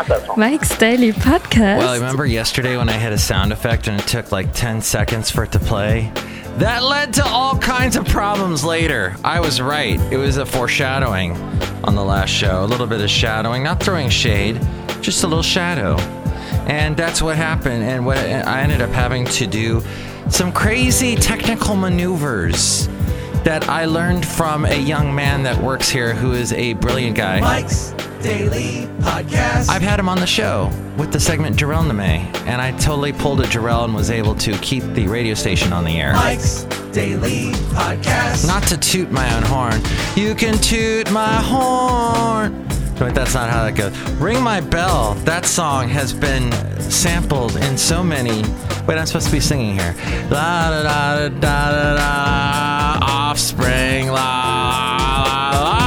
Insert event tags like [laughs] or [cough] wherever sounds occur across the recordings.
not that song. Mike's Daily Podcast. Well, I remember yesterday when I had a sound effect and it took like 10 seconds for it to play? That led to all kinds of problems later. I was right. It was a foreshadowing on the last show. A little bit of shadowing, not throwing shade, just a little shadow. And that's what happened. And what I ended up having to do some crazy technical maneuvers that I learned from a young man that works here who is a brilliant guy. Mike's Daily Podcast. I've had him on the show with the segment Jarrell Name, and I totally pulled a Jarrell and was able to keep the radio station on the air. Mike's Daily Podcast. Not to toot my own horn. You can toot my horn. But that's not how that goes. Ring My Bell. That song has been sampled in so many. Wait, I'm supposed to be singing here. La da da da da da da. Offspring. La la la.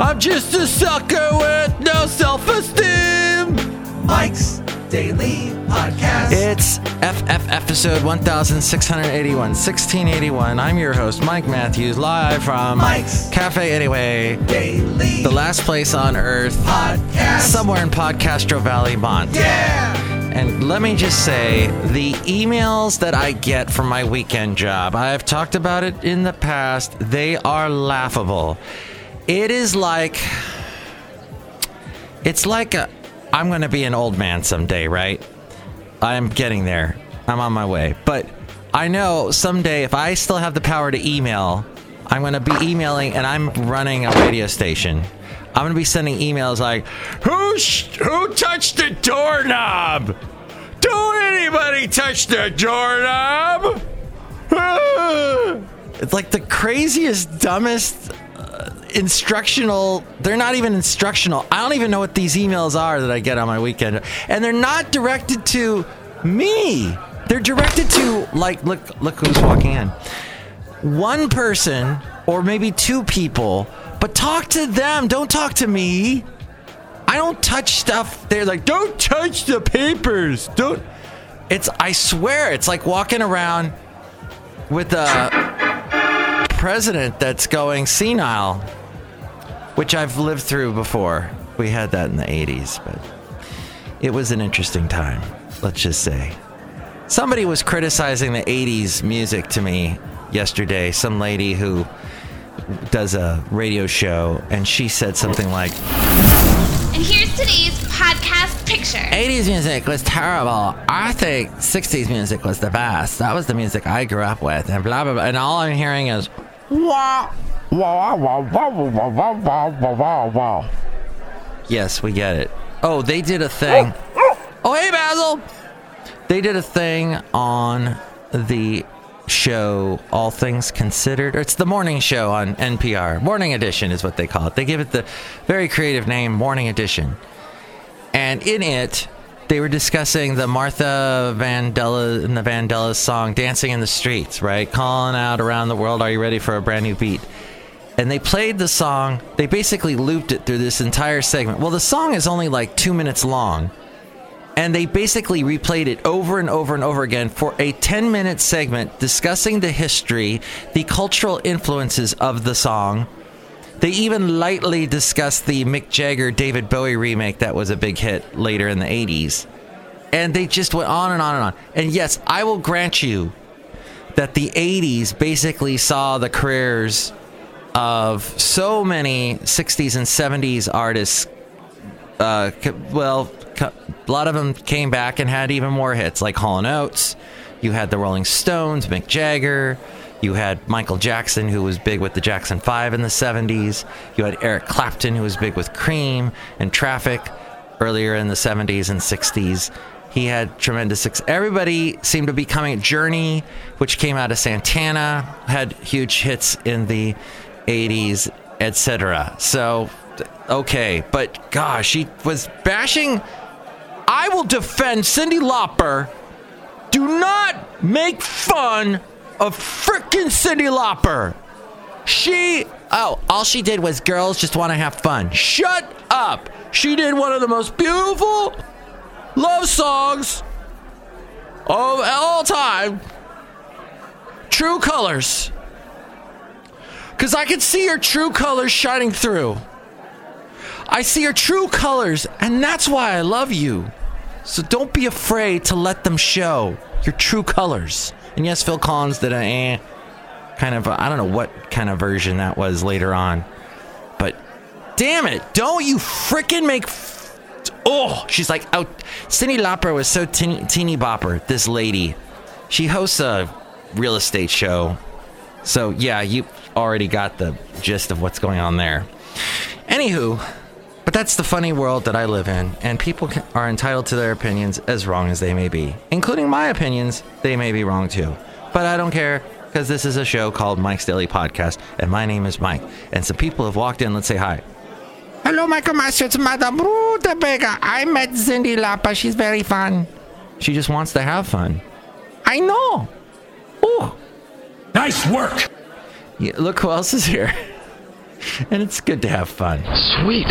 I'm just a sucker with no self-esteem. Mike's Daily Podcast. It's FF episode 1681, 1681. I'm your host, Mike Matthews, live from Mike's Cafe Anyway, Daily the last place on earth, Podcast. somewhere in Podcastro Valley, Mont. Yeah. And let me just say, the emails that I get from my weekend job, I've talked about it in the past, they are laughable. It is like, it's like a, I'm going to be an old man someday, right? I'm getting there. I'm on my way. But I know someday if I still have the power to email, I'm going to be emailing and I'm running a radio station. I'm going to be sending emails like, who, sh- who touched the doorknob? Don't anybody touch the doorknob! [laughs] It's like the craziest, dumbest instructional. They're not even instructional. I don't even know what these emails are that I get on my weekend. And they're not directed to me. They're directed to, like, look, look who's walking in. One person or maybe two people, but talk to them. Don't talk to me. I don't touch stuff. They're like, don't touch the papers. Don't. It's, I swear, it's like walking around with a president that's going senile, which I've lived through before. We had that in the 80s, but it was an interesting time, let's just say. Somebody was criticizing the 80s music to me yesterday. Some lady who does a radio show, and she said something like, And here's today's podcast picture. 80s music was terrible. I think 60s music was the best. That was the music I grew up with, and blah blah blah. And all I'm hearing is wah wah wah wah wah wah wah wah wah wah. Yes, we get it. Oh, they did a thing. Oh, hey Basil. They did a thing on the show All Things Considered. It's the morning show on NPR. Morning Edition is what they call it. They give it the very creative name Morning Edition. And in it, they were discussing the Martha Vandella and the Vandellas song "Dancing in the Streets," right? Calling out around the world, "Are you ready for a brand new beat?" And they played the song. They basically looped it through this entire segment. Well, the song is only like two minutes long, and they basically replayed it over and over and over again for a 10 minute segment discussing the history, the cultural influences of the song. They even lightly discussed the Mick Jagger David Bowie remake that was a big hit later in the 80s. And they just went on and on and on. And yes, I will grant you that the 80s basically saw the careers of so many 60s and 70s artists uh, well, a lot of them came back and had even more hits, like Hall and Oates. You had the Rolling Stones, Mick Jagger. You had Michael Jackson, who was big with the Jackson Five in the '70s. You had Eric Clapton, who was big with Cream and Traffic earlier in the '70s and '60s. He had tremendous success. Everybody seemed to be coming. Journey, which came out of Santana, had huge hits in the '80s, etc. So okay, but gosh, she was bashing. I will defend Cyndi Lauper. Do not make fun of frickin' Cyndi Lauper. She, oh, all she did was girls just want to have fun. Shut up. She did one of the most beautiful love songs of all time. True colors. Because I can see your true colors shining through. I see your true colors, and that's why I love you. So don't be afraid to let them show your true colors. And yes, Phil Collins did a eh, kind of, I don't know what kind of version that was later on. But damn it, don't you fricking make. F- oh, she's like, oh, Cyndi Lauper was so teeny, teeny bopper, this lady. She hosts a real estate show. So yeah, you already got the gist of what's going on there. Anywho, but that's the funny world that I live in, and people are entitled to their opinions as wrong as they may be, including my opinions. They may be wrong too, but I don't care because this is a show called Mike's Daily Podcast, and my name is Mike. And some people have walked in. Let's say hi. Hello, Michael Master. It's Madame Rutabaga. I met Cindy Lapa. She's very fun. She just wants to have fun. I know. Ooh. Nice work. Yeah, look who else is here. [laughs] and it's good to have fun. Sweet.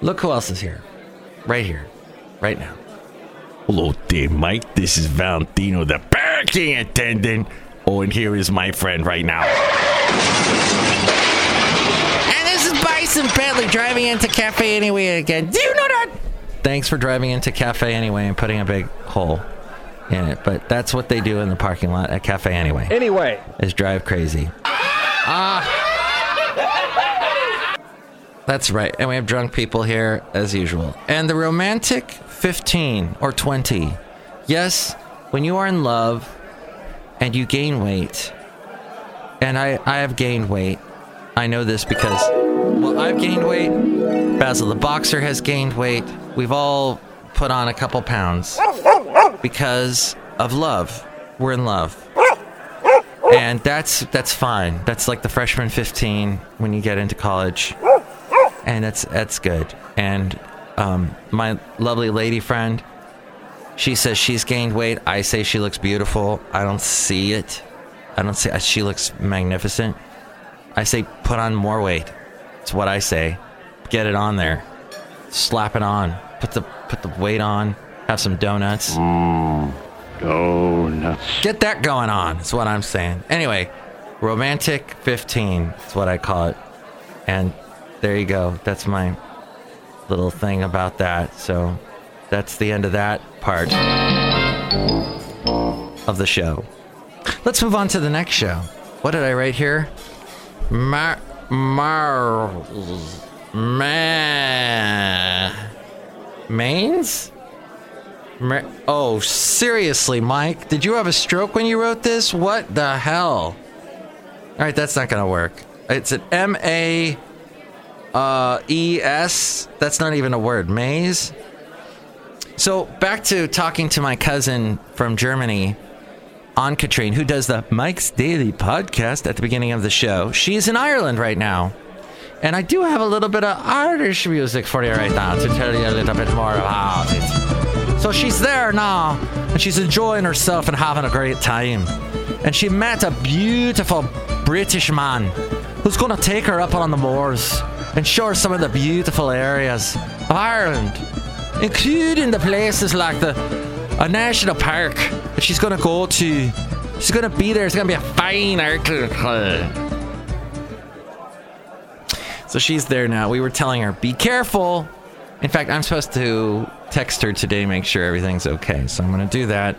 Look who else is here. Right here. Right now. Hello there, Mike. This is Valentino, the parking attendant. Oh, and here is my friend right now. And this is Bison Bentley driving into Cafe Anyway again. Do you know that? Thanks for driving into Cafe Anyway and putting a big hole in it. But that's what they do in the parking lot at Cafe Anyway. Anyway, Is drive crazy. Ah. That's right. And we have drunk people here as usual. And the romantic 15 or 20. Yes, when you are in love and you gain weight, and I, I have gained weight. I know this because, well, I've gained weight. Basil the Boxer has gained weight. We've all put on a couple pounds because of love. We're in love. And that's that's fine. That's like the freshman 15 when you get into college. And that's that's good. And um, my lovely lady friend, she says she's gained weight. I say she looks beautiful. I don't see it. I don't see. She looks magnificent. I say put on more weight. It's what I say. Get it on there. Slap it on. Put the put the weight on. Have some donuts. Oh, nuts. Get that going on. That's what I'm saying. Anyway, romantic 15. That's what I call it. And there you go. That's my little thing about that. So that's the end of that part of the show. Let's move on to the next show. What did I write here? Mar Mar Ma Mains? Oh, seriously, Mike? Did you have a stroke when you wrote this? What the hell? All right, that's not gonna work. It's an M A uh, E S. That's not even a word. Maze. So back to talking to my cousin from Germany, Ann Katrine, who does the Mike's Daily podcast at the beginning of the show. She's in Ireland right now. And I do have a little bit of Irish music for you right now to tell you a little bit more about it. So she's there now, and she's enjoying herself and having a great time. And she met a beautiful British man who's going to take her up on the moors and show her some of the beautiful areas of Ireland, including the places like the a national park that she's going to go to. She's going to be there. It's going to be a fine article. So she's there now. We were telling her, be careful. In fact, I'm supposed to text her today, make sure everything's okay. So I'm going to do that.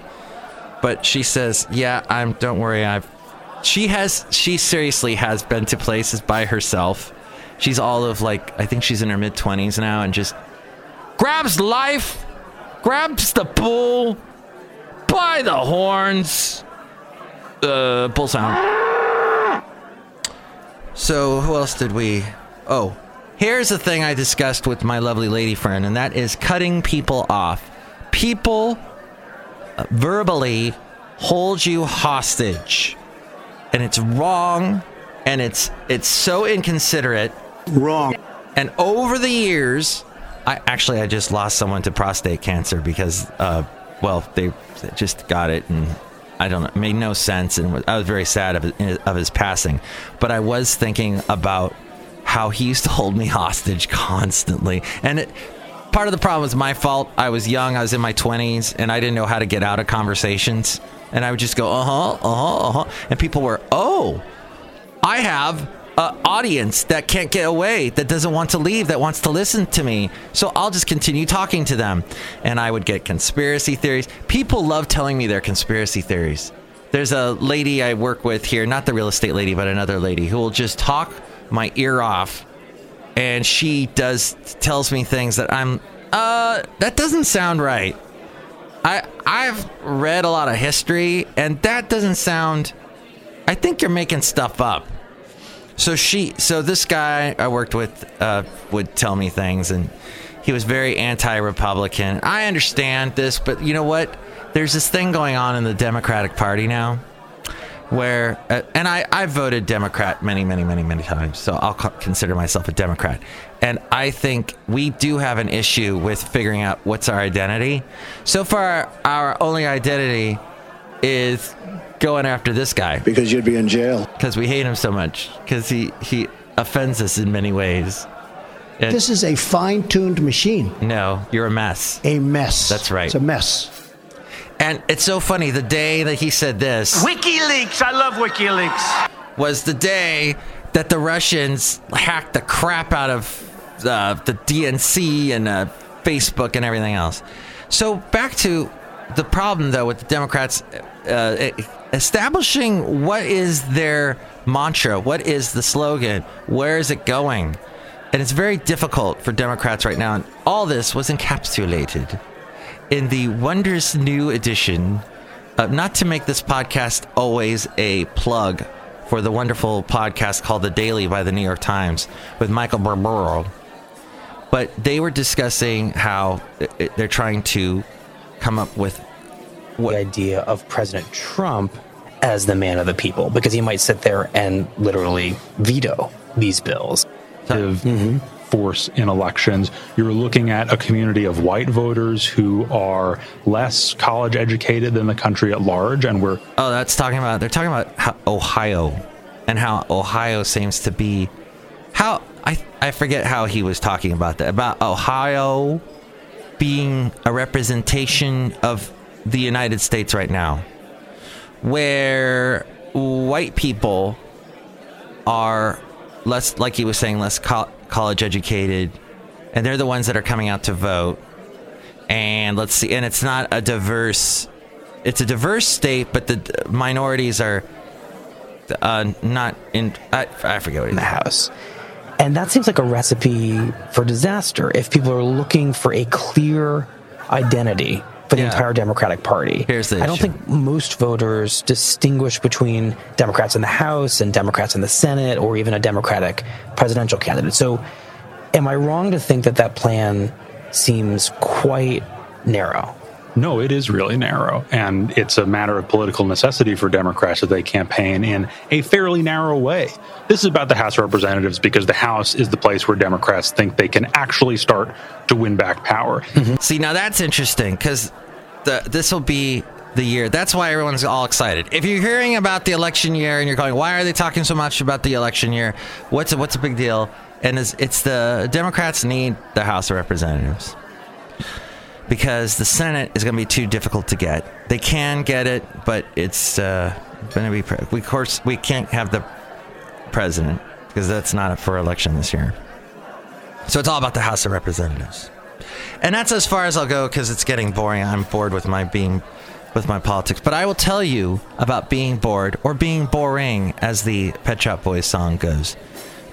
But she says, yeah, I'm, don't worry. I've, she has, she seriously has been to places by herself. She's all of like, I think she's in her mid 20s now and just grabs life, grabs the bull by the horns. Uh, bull sound. So who else did we? Oh, here's the thing I discussed with my lovely lady friend, and that is cutting people off. People uh, verbally hold you hostage, and it's wrong, and it's it's so inconsiderate. Wrong. And over the years, I actually I just lost someone to prostate cancer because, uh, well, they, they just got it, and I don't know, it made no sense, and I was very sad of of his passing. But I was thinking about how he used [laughs] to hold me hostage constantly, and it. Part of the problem was my fault. I was young. I was in my 20s, and I didn't know how to get out of conversations. And I would just go, uh huh, uh huh, uh huh. And people were, oh, I have an audience that can't get away, that doesn't want to leave, that wants to listen to me. So I'll just continue talking to them. And I would get conspiracy theories. People love telling me their conspiracy theories. There's a lady I work with here, not the real estate lady, but another lady who will just talk my ear off. And she does tells me things that I'm uh that doesn't sound right. I I've read a lot of history and that doesn't sound I think you're making stuff up. So she, so this guy I worked with uh, would tell me things, and he was very anti-Republican. I understand this, but you know what? There's this thing going on in the Democratic Party now, where, uh, and I I voted Democrat many, many, many, many times, so I'll co- consider myself a Democrat. And I think we do have an issue with figuring out what's our identity. So far, our only identity is going after this guy because you'd be in jail. because we hate him so much because he he offends us in many ways. And This is a fine tuned machine. no, you're a mess. A mess. That's right. It's a mess. And it's so funny. The day that he said this WikiLeaks. I love WikiLeaks. was the day that the Russians hacked the crap out of uh, the DNC and uh, Facebook and everything else. So back to the problem though with the Democrats uh, establishing what is their mantra, what is the slogan, where is it going, and it's very difficult for Democrats right now. And all this was encapsulated in the wondrous new edition. Uh, not to make this podcast always a plug for the wonderful podcast called The Daily by the New York Times with Michael Barbaro, but they were discussing how they're trying to come up with the idea of President Trump as the man of the people because he might sit there and literally veto these bills. of force in elections. You're looking at a community of white voters who are less college educated than the country at large, and we're Oh, that's talking about. They're talking about Ohio, and how Ohio seems to be. How I I forget how he was talking about that about Ohio being a representation of the United States right now, where white people are less, like he was saying, less co- college educated, and they're the ones that are coming out to vote. And let's see, and it's not a diverse it's a diverse state, but the minorities are uh, not in. I, I forget what it in the. House. And that seems like a recipe for disaster if people are looking for a clear identity for the Yeah. entire Democratic Party. Here's the I don't issue. think most voters distinguish between Democrats in the House and Democrats in the Senate or even a Democratic presidential candidate. So, am I wrong to think that that plan seems quite narrow? No, it is really narrow, and it's a matter of political necessity for Democrats that they campaign in a fairly narrow way. This is about the House of Representatives because the House is the place where Democrats think they can actually start to win back power. Mm-hmm. See, now that's interesting because this will be the year. That's why everyone's all excited. If you're hearing about the election year and you're going, why are they talking so much about the election year? What's a, what's a big deal? And it's, it's the Democrats need the House of Representatives because the Senate is going to be too difficult to get. They can get it, but it's uh, going to be. Pre- we, of course, we can't have the president because that's not up for election this year. So it's all about the House of Representatives. And that's as far as I'll go because it's getting boring. I'm bored with my being with my politics. But I will tell you about being bored or being boring, as the Pet Shop Boys song goes.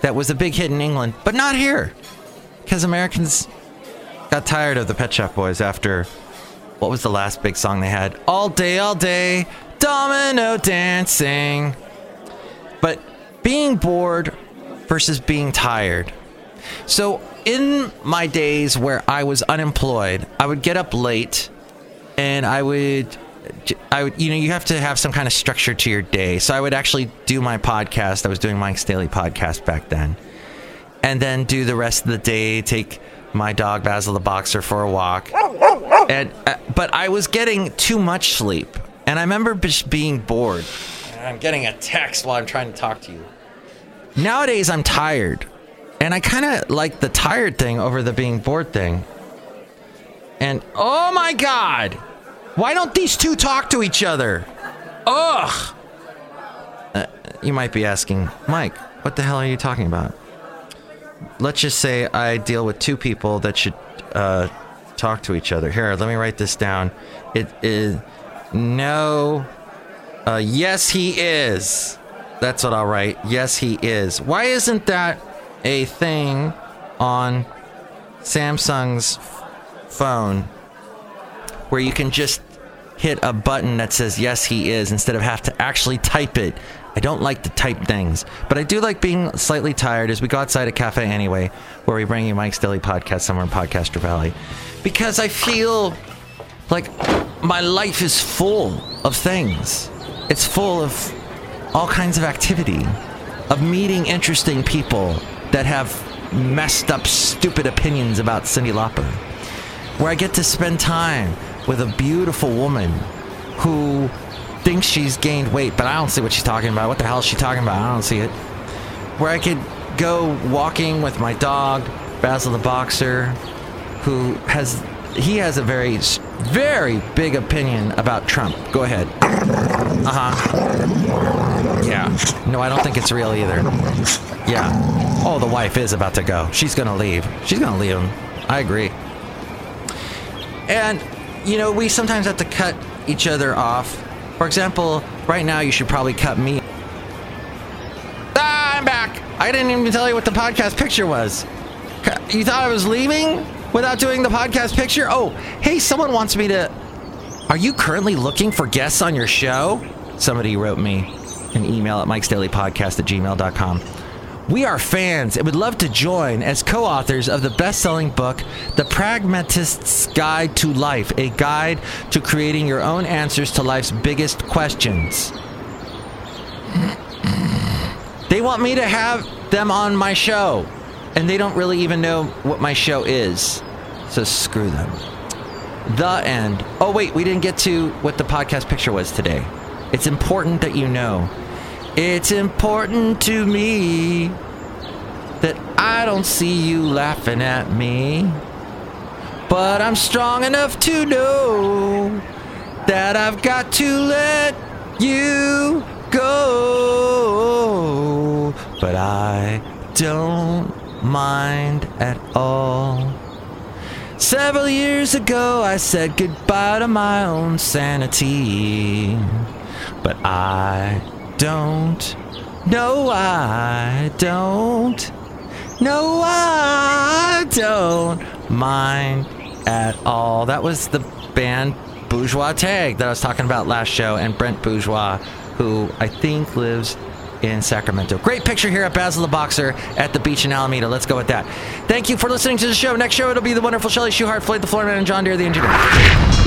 That was a big hit in England, but not here. Because Americans got tired of the Pet Shop Boys after what was the last big song they had? All day, all day, domino dancing. But being bored versus being tired. So, in my days where I was unemployed, I would get up late and I would I would you know, you have to have some kind of structure to your day. So I would actually do my podcast. I was doing Mike's Daily podcast back then. And then do the rest of the day, take my dog Basil the boxer for a walk. And uh, but I was getting too much sleep. And I remember just being bored. And I'm getting a text while I'm trying to talk to you. Nowadays I'm tired. And I kind of like the tired thing over the being bored thing. And oh my god! Why don't these two talk to each other? Ugh! uh, you might be asking, Mike, what the hell are you talking about? Let's just say I deal with two people that should uh, talk to each other. Here, let me write this down. It is no. Uh, yes, he is. That's what I'll write. Yes, he is. Why isn't that a thing on Samsung's phone where you can just hit a button that says yes he is instead of have to actually type it i don't like to type things but i do like being slightly tired as we go outside a cafe anyway where we bring you mike's daily podcast somewhere in podcaster valley. Because i feel like my life is full of things. It's full of all kinds of activity of meeting interesting people that have messed up stupid opinions about cyndi lauper. Where I get to spend time with a beautiful woman who thinks she's gained weight, but I don't see what she's talking about. What the hell is she talking about? I don't see it. Where I could go walking with my dog, Basil the Boxer, who has he has a very very big opinion about Trump. Go ahead. [coughs] Uh huh. Yeah. No, I don't think it's real either. Yeah. Oh, the wife is about to go. She's gonna leave. She's gonna leave him. I agree. And, you know, we sometimes have to cut each other off. For example, right now you should probably cut me. Ah, I'm back. I didn't even tell you what the podcast picture was. You thought I was leaving without doing the podcast picture? Oh, hey, someone wants me to. Are you currently looking for guests on your show? Somebody wrote me an email at Mike's Daily Podcast at gmail.com. We are fans and would love to join as co authors of the best selling book, The Pragmatist's Guide to Life, a guide to creating your own answers to life's biggest questions. They want me to have them on my show, and they don't really even know what my show is. So screw them. The end. Oh, wait, we didn't get to what the podcast picture was today. It's important that you know. It's important to me that I don't see you laughing at me. But I'm strong enough to know that I've got to let you go. But I don't mind at all. Several years ago, I said goodbye to my own sanity. But I don't, no, I don't, no, I don't mind at all. That was the band Bourgeois Tagg that I was talking about last show, and Brent Bourgeois, who I think lives in Sacramento. Great picture here at Basil the Boxer at the beach in Alameda. Let's go with that. Thank you for listening to the show. Next show, it'll be the wonderful Shelley Schuhart, Floyd the Floorman, and John Deere the engineer.